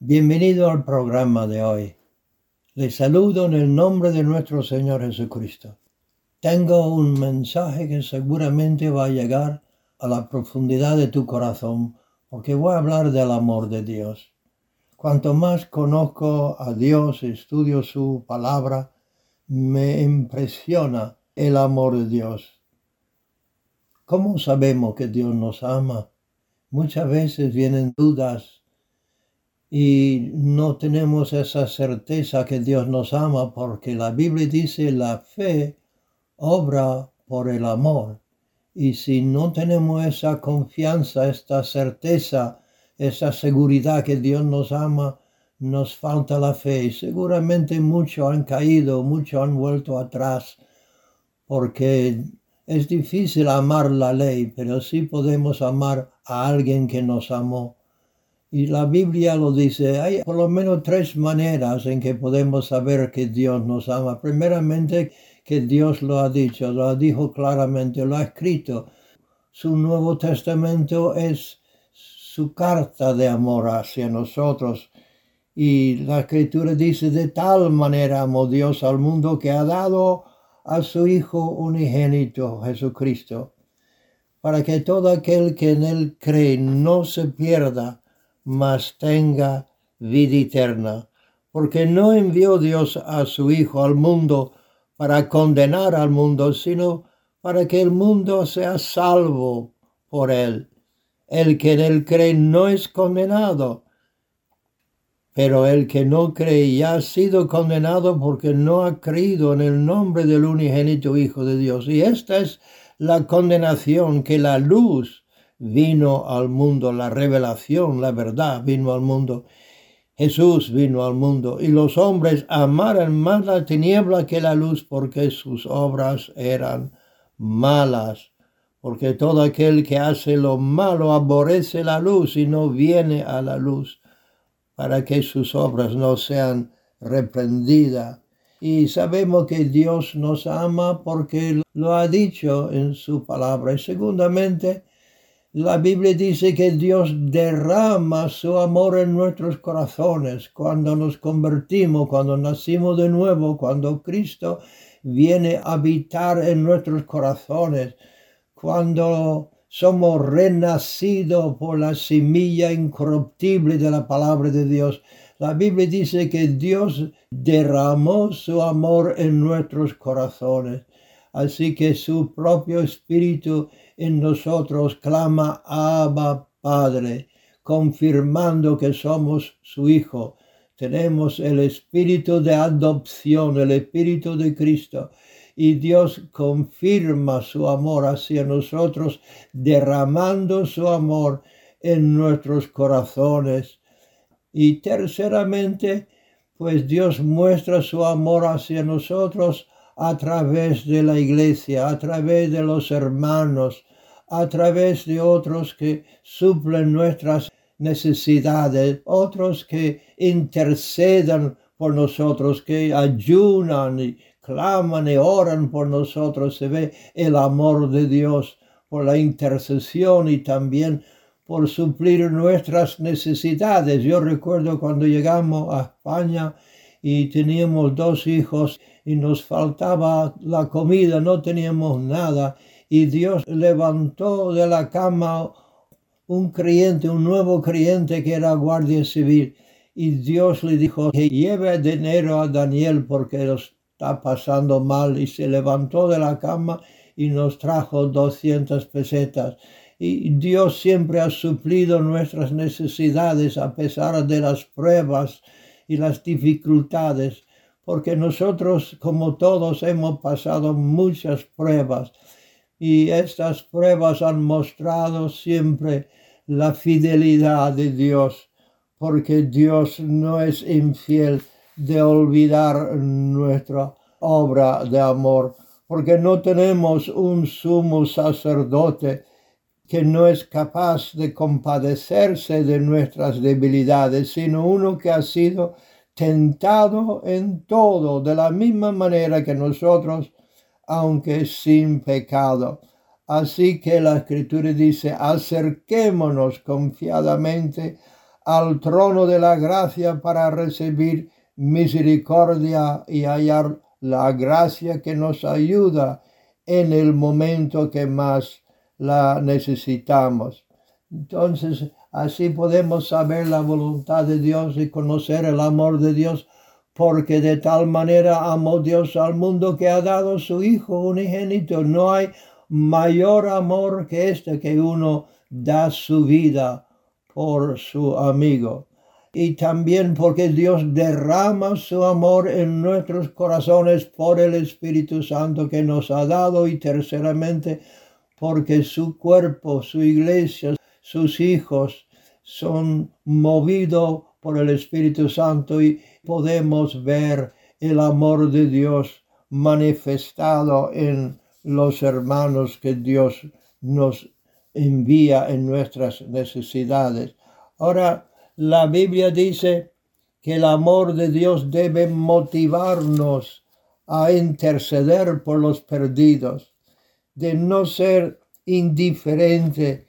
Bienvenido al programa de hoy. Le saludo en el nombre de nuestro Señor Jesucristo. Tengo un mensaje que seguramente va a llegar a la profundidad de tu corazón porque voy a hablar del amor de Dios. Cuanto más conozco a Dios, estudio su palabra, me impresiona el amor de Dios. ¿Cómo sabemos que Dios nos ama? Muchas veces vienen dudas y no tenemos esa certeza que Dios nos ama porque la Biblia dice la fe obra por el amor. Y si no tenemos esa confianza, esta certeza, esa seguridad que Dios nos ama, nos falta la fe. Y seguramente muchos han caído, muchos han vuelto atrás, porque es difícil amar la ley, pero sí podemos amar a alguien que nos amó. Y la Biblia lo dice, hay por lo menos tres maneras en que podemos saber que Dios nos ama. Primeramente, que Dios lo ha dicho, lo dijo claramente, lo ha escrito. Su Nuevo Testamento es su carta de amor hacia nosotros. Y la escritura dice, de tal manera amó Dios al mundo que ha dado a su Hijo unigénito, Jesucristo, para que todo aquel que en él cree no se pierda, mas tenga vida eterna. Porque no envió Dios a su Hijo al mundo para condenar al mundo, sino para que el mundo sea salvo por él. El que en él cree no es condenado, pero el que no cree ya ha sido condenado porque no ha creído en el nombre del unigénito Hijo de Dios. Y esta es la condenación, que la luz vino al mundo, la revelación, la verdad vino al mundo. Jesús vino al mundo y los hombres amaron más la tiniebla que la luz porque sus obras eran malas. Porque todo aquel que hace lo malo aborrece la luz y no viene a la luz para que sus obras no sean reprendidas. Y sabemos que Dios nos ama porque lo ha dicho en su palabra. Y segundamente, la Biblia dice que Dios derrama su amor en nuestros corazones cuando nos convertimos, cuando nacimos de nuevo, cuando Cristo viene a habitar en nuestros corazones, cuando somos renacidos por la semilla incorruptible de la palabra de Dios. La Biblia dice que Dios derramó su amor en nuestros corazones. Así que su propio espíritu en nosotros clama Abba Padre, confirmando que somos su Hijo. Tenemos el espíritu de adopción, el espíritu de Cristo y Dios confirma su amor hacia nosotros, derramando su amor en nuestros corazones. Y terceramente, pues Dios muestra su amor hacia nosotros a través de la iglesia, a través de los hermanos, a través de otros que suplen nuestras necesidades, otros que intercedan por nosotros, que ayunan y claman y oran por nosotros, se ve el amor de Dios por la intercesión y también por suplir nuestras necesidades. Yo recuerdo cuando llegamos a España y teníamos dos hijos y nos faltaba la comida, no teníamos nada y Dios levantó de la cama un creyente, un nuevo creyente que era guardia civil. Y Dios le dijo que lleve dinero a Daniel porque los está pasando mal y se levantó de la cama y nos trajo 200 pesetas. Y Dios siempre ha suplido nuestras necesidades a pesar de las pruebas y las dificultades, porque nosotros, como todos, hemos pasado muchas pruebas y estas pruebas han mostrado siempre la fidelidad de Dios, porque Dios no es infiel de olvidar nuestra obra de amor, porque no tenemos un sumo sacerdote que no es capaz de compadecerse de nuestras debilidades, sino uno que ha sido tentado en todo de la misma manera que nosotros, aunque sin pecado. Así que la escritura dice, acerquémonos confiadamente al trono de la gracia para recibir misericordia y hallar la gracia que nos ayuda en el momento que más la necesitamos. Entonces, así podemos saber la voluntad de Dios y conocer el amor de Dios, porque de tal manera amó Dios al mundo que ha dado su Hijo unigénito. No hay mayor amor que este que uno da su vida por su amigo y también porque Dios derrama su amor en nuestros corazones por el Espíritu Santo que nos ha dado y terceramente porque su cuerpo, su iglesia, sus hijos son movidos por el Espíritu Santo y podemos ver el amor de Dios manifestado en los hermanos que Dios nos envía en nuestras necesidades. Ahora, la Biblia dice que el amor de Dios debe motivarnos a interceder por los perdidos, de no ser indiferente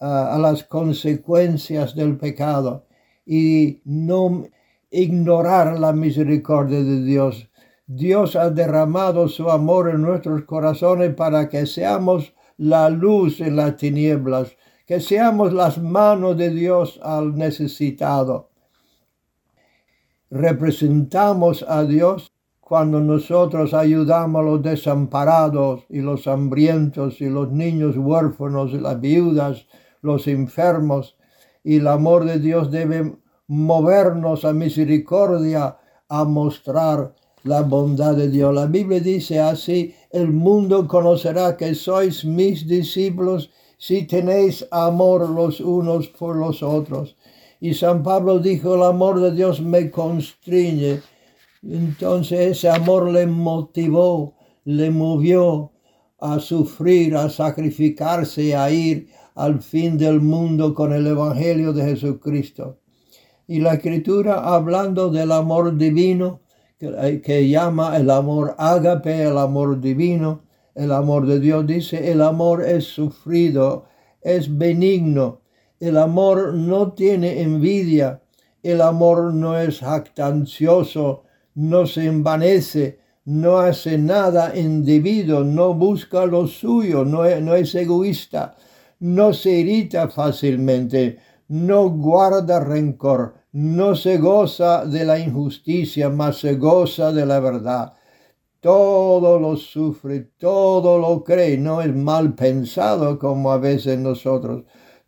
a las consecuencias del pecado y no ignorar la misericordia de Dios. Dios ha derramado su amor en nuestros corazones para que seamos la luz en las tinieblas, que seamos las manos de Dios al necesitado. Representamos a Dios cuando nosotros ayudamos a los desamparados y los hambrientos y los niños huérfanos y las viudas, los enfermos. Y el amor de Dios debe movernos a misericordia, a mostrar la bondad de Dios. La Biblia dice así, el mundo conocerá que sois mis discípulos si tenéis amor los unos por los otros. Y San Pablo dijo, el amor de Dios me constriñe. Entonces ese amor le motivó, le movió a sufrir, a sacrificarse, a ir al fin del mundo con el Evangelio de Jesucristo. Y la escritura, hablando del amor divino, que, que llama el amor ágape, el amor divino, el amor de Dios dice, el amor es sufrido, es benigno. El amor no tiene envidia. El amor no es jactancioso, no se envanece, no hace nada indebido, no busca lo suyo, no es, no es egoísta, no se irrita fácilmente, no guarda rencor, no se goza de la injusticia, mas se goza de la verdad todo lo sufre, todo lo cree, no es mal pensado como a veces nosotros,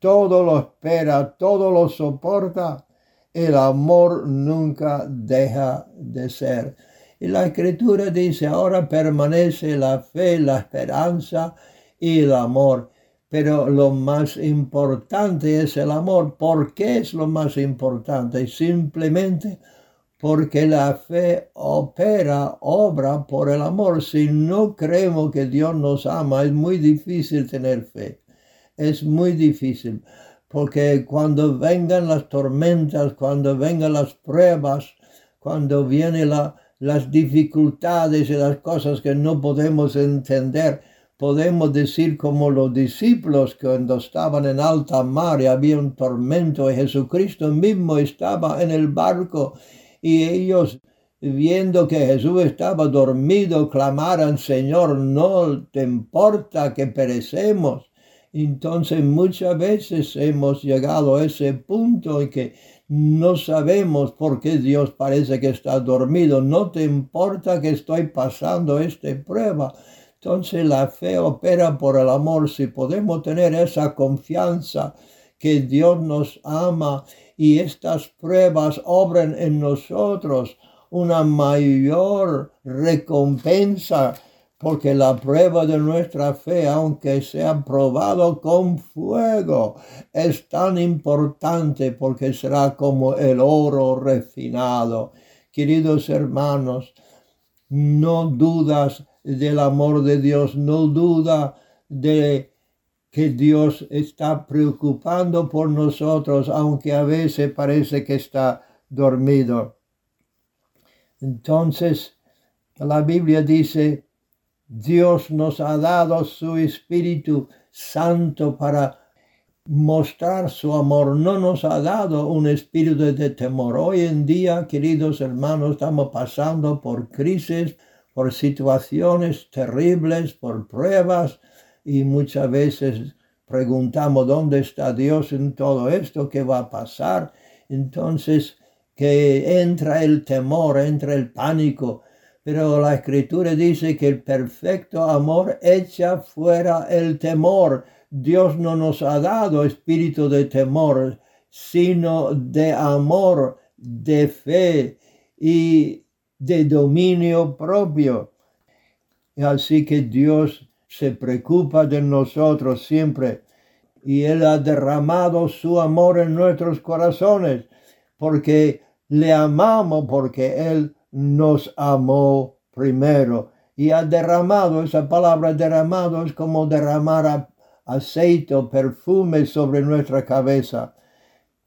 todo lo espera, todo lo soporta. El amor nunca deja de ser. Y la escritura dice, ahora permanece la fe, la esperanza y el amor. Pero lo más importante es el amor. ¿Por qué es lo más importante? Simplemente porque la fe opera, obra por el amor. Si no creemos que Dios nos ama, es muy difícil tener fe. Es muy difícil, porque cuando vengan las tormentas, cuando vengan las pruebas, cuando vienen las dificultades y las cosas que no podemos entender, podemos decir como los discípulos cuando estaban en alta mar y había un tormento y Jesucristo mismo estaba en el barco y ellos viendo que Jesús estaba dormido, clamaran, Señor, no te importa que perecemos. Entonces muchas veces hemos llegado a ese punto en que no sabemos por qué Dios parece que está dormido. No te importa que estoy pasando esta prueba. Entonces la fe opera por el amor. Si podemos tener esa confianza que Dios nos ama y estas pruebas obren en nosotros una mayor recompensa, porque la prueba de nuestra fe, aunque sea probado con fuego, es tan importante porque será como el oro refinado. Queridos hermanos, no dudas del amor de Dios, no duda de que Dios está preocupando por nosotros, aunque a veces parece que está dormido. Entonces, la Biblia dice, Dios nos ha dado su Espíritu Santo para mostrar su amor. No nos ha dado un espíritu de temor. Hoy en día, queridos hermanos, estamos pasando por crisis, por situaciones terribles, por pruebas y muchas veces preguntamos dónde está Dios en todo esto, qué va a pasar. Entonces, que entra el temor, entra el pánico. Pero la escritura dice que el perfecto amor echa fuera el temor. Dios no nos ha dado espíritu de temor, sino de amor, de fe y de dominio propio. Así que Dios se preocupa de nosotros siempre y Él ha derramado su amor en nuestros corazones porque le amamos, porque Él nos amó primero y ha derramado, esa palabra derramado es como derramar aceite o perfume sobre nuestra cabeza.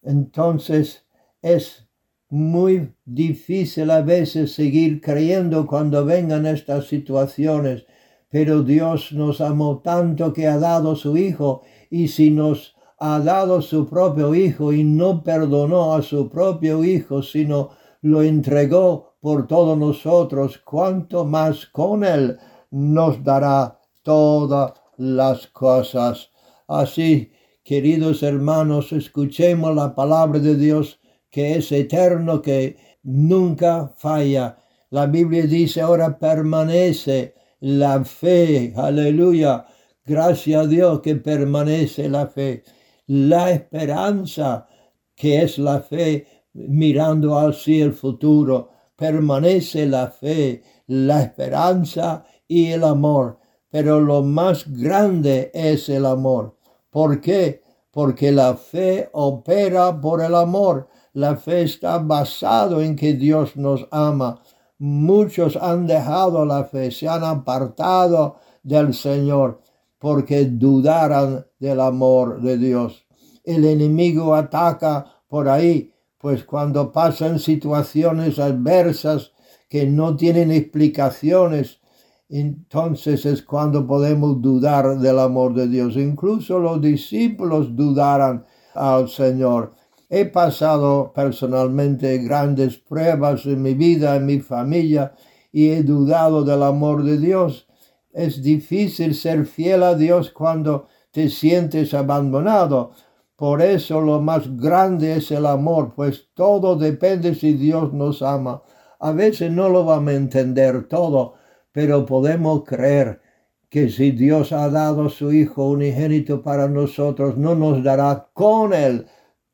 Entonces es muy difícil a veces seguir creyendo cuando vengan estas situaciones, pero Dios nos amó tanto que ha dado su Hijo y si nos ha dado su propio Hijo y no perdonó a su propio Hijo, sino lo entregó por todos nosotros, cuanto más con Él nos dará todas las cosas. Así, queridos hermanos, escuchemos la palabra de Dios que es eterno, que nunca falla. La Biblia dice ahora permanece la fe, aleluya. Gracias a Dios que permanece la fe. La esperanza, que es la fe mirando hacia el futuro. Permanece la fe, la esperanza y el amor. Pero lo más grande es el amor. ¿Por qué? Porque la fe opera por el amor. La fe está basado en que Dios nos ama. Muchos han dejado la fe, se han apartado del Señor porque dudaran del amor de Dios. El enemigo ataca por ahí, pues cuando pasan situaciones adversas que no tienen explicaciones, entonces es cuando podemos dudar del amor de Dios. Incluso los discípulos dudaran al Señor. He pasado personalmente grandes pruebas en mi vida, en mi familia, y he dudado del amor de Dios. Es difícil ser fiel a Dios cuando te sientes abandonado. Por eso lo más grande es el amor, pues todo depende si Dios nos ama. A veces no lo vamos a entender todo, pero podemos creer que si Dios ha dado su Hijo unigénito para nosotros, no nos dará con Él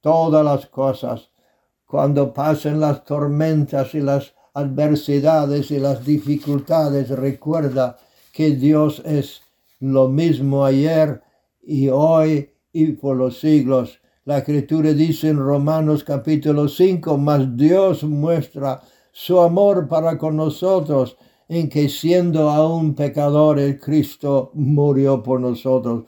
todas las cosas. Cuando pasen las tormentas y las adversidades y las dificultades, recuerda que Dios es lo mismo ayer y hoy y por los siglos. La escritura dice en Romanos capítulo 5, mas Dios muestra su amor para con nosotros en que siendo aún pecadores, Cristo murió por nosotros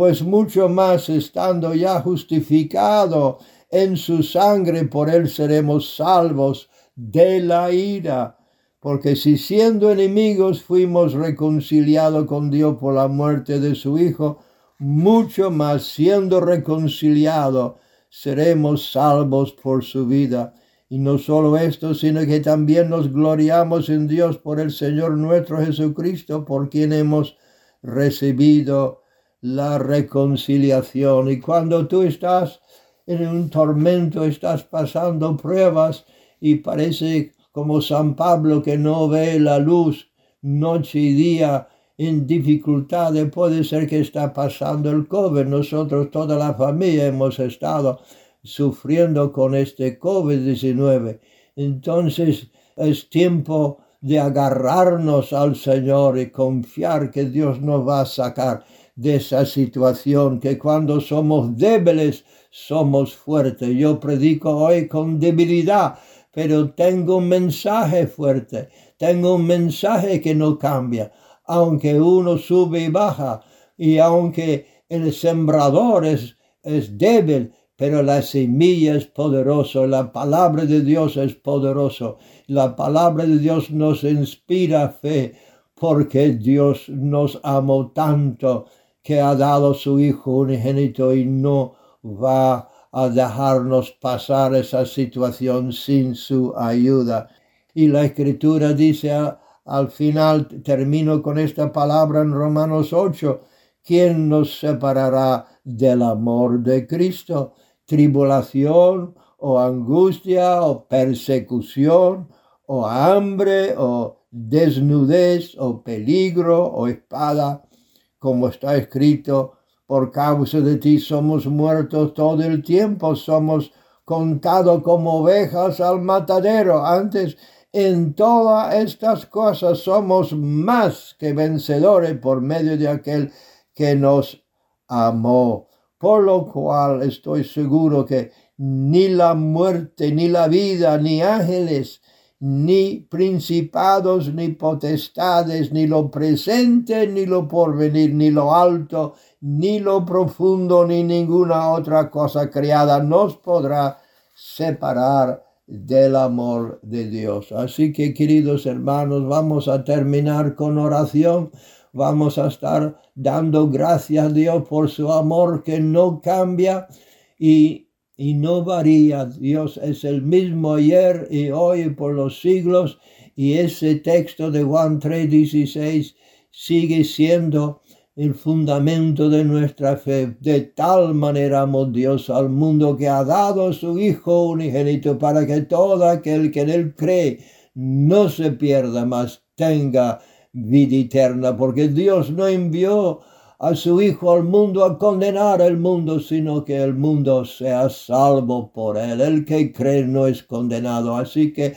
pues mucho más estando ya justificado en su sangre, por él seremos salvos de la ira. Porque si siendo enemigos fuimos reconciliados con Dios por la muerte de su Hijo, mucho más siendo reconciliados seremos salvos por su vida. Y no solo esto, sino que también nos gloriamos en Dios por el Señor nuestro Jesucristo, por quien hemos recibido la reconciliación. Y cuando tú estás en un tormento, estás pasando pruebas y parece como San Pablo que no ve la luz noche y día en dificultades, puede ser que está pasando el COVID. Nosotros, toda la familia, hemos estado sufriendo con este COVID-19. Entonces es tiempo de agarrarnos al Señor y confiar que Dios nos va a sacar de esa situación, que cuando somos débiles somos fuertes. Yo predico hoy con debilidad, pero tengo un mensaje fuerte, tengo un mensaje que no cambia, aunque uno sube y baja, y aunque el sembrador es, es débil, pero la semilla es poderosa, la palabra de Dios es poderoso, la palabra de Dios nos inspira fe, porque Dios nos amó tanto que ha dado su Hijo unigénito y no va a dejarnos pasar esa situación sin su ayuda. Y la escritura dice al final, termino con esta palabra en Romanos 8, ¿quién nos separará del amor de Cristo? Tribulación o angustia o persecución o hambre o desnudez o peligro o espada, como está escrito, por causa de ti somos muertos todo el tiempo, somos contados como ovejas al matadero. Antes, en todas estas cosas somos más que vencedores por medio de aquel que nos amó. Por lo cual estoy seguro que ni la muerte, ni la vida, ni ángeles, ni principados, ni potestades, ni lo presente, ni lo porvenir, ni lo alto, ni lo profundo, ni ninguna otra cosa creada nos podrá separar del amor de Dios. Así que, queridos hermanos, vamos a terminar con oración. Vamos a estar dando gracias a Dios por su amor que no cambia y y no varía. Dios es el mismo ayer y hoy por los siglos. Y ese texto de Juan 3:16 sigue siendo el fundamento de nuestra fe. De tal manera amó Dios al mundo que ha dado su Hijo unigénito para que todo aquel que en él cree no se pierda, mas tenga vida eterna, porque Dios no envió a su Hijo al mundo a condenar el mundo, sino que el mundo sea salvo por él. El que cree no es condenado. Así que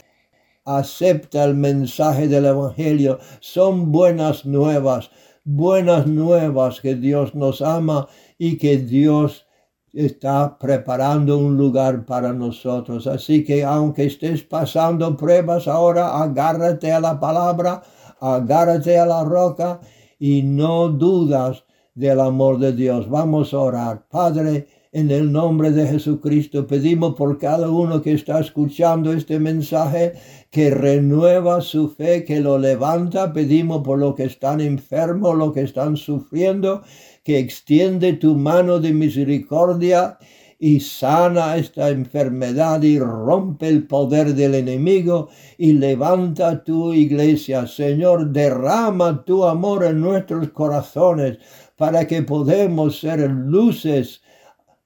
acepta el mensaje del Evangelio. Son buenas nuevas, buenas nuevas que Dios nos ama y que Dios está preparando un lugar para nosotros. Así que aunque estés pasando pruebas ahora, agárrate a la palabra, agárrate a la roca y no dudas del amor de Dios. Vamos a orar. Padre, en el nombre de Jesucristo pedimos por cada uno que está escuchando este mensaje, que renueva su fe, que lo levanta. Pedimos por los que están enfermos, los que están sufriendo, que extiende tu mano de misericordia y sana esta enfermedad y rompe el poder del enemigo y levanta tu iglesia. Señor, derrama tu amor en nuestros corazones para que podamos ser luces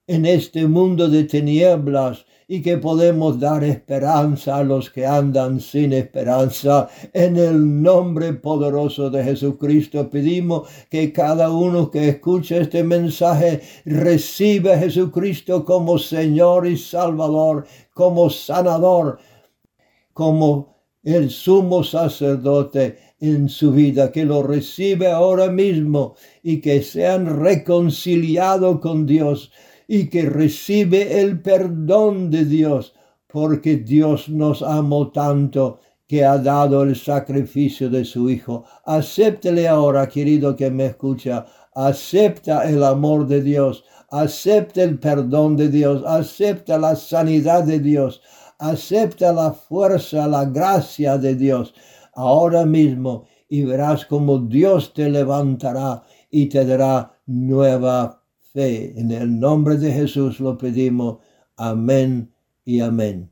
en este mundo de tinieblas y que podemos dar esperanza a los que andan sin esperanza. En el nombre poderoso de Jesucristo pedimos que cada uno que escuche este mensaje reciba a Jesucristo como Señor y Salvador, como sanador, como el sumo sacerdote en su vida, que lo recibe ahora mismo y que sean reconciliados con Dios y que recibe el perdón de Dios, porque Dios nos amó tanto que ha dado el sacrificio de su Hijo. Acéptele ahora, querido que me escucha, acepta el amor de Dios, acepta el perdón de Dios, acepta la sanidad de Dios, acepta la fuerza, la gracia de Dios. Ahora mismo y verás como Dios te levantará y te dará nueva En el nombre de Jesús lo pedimos. Amén y amén.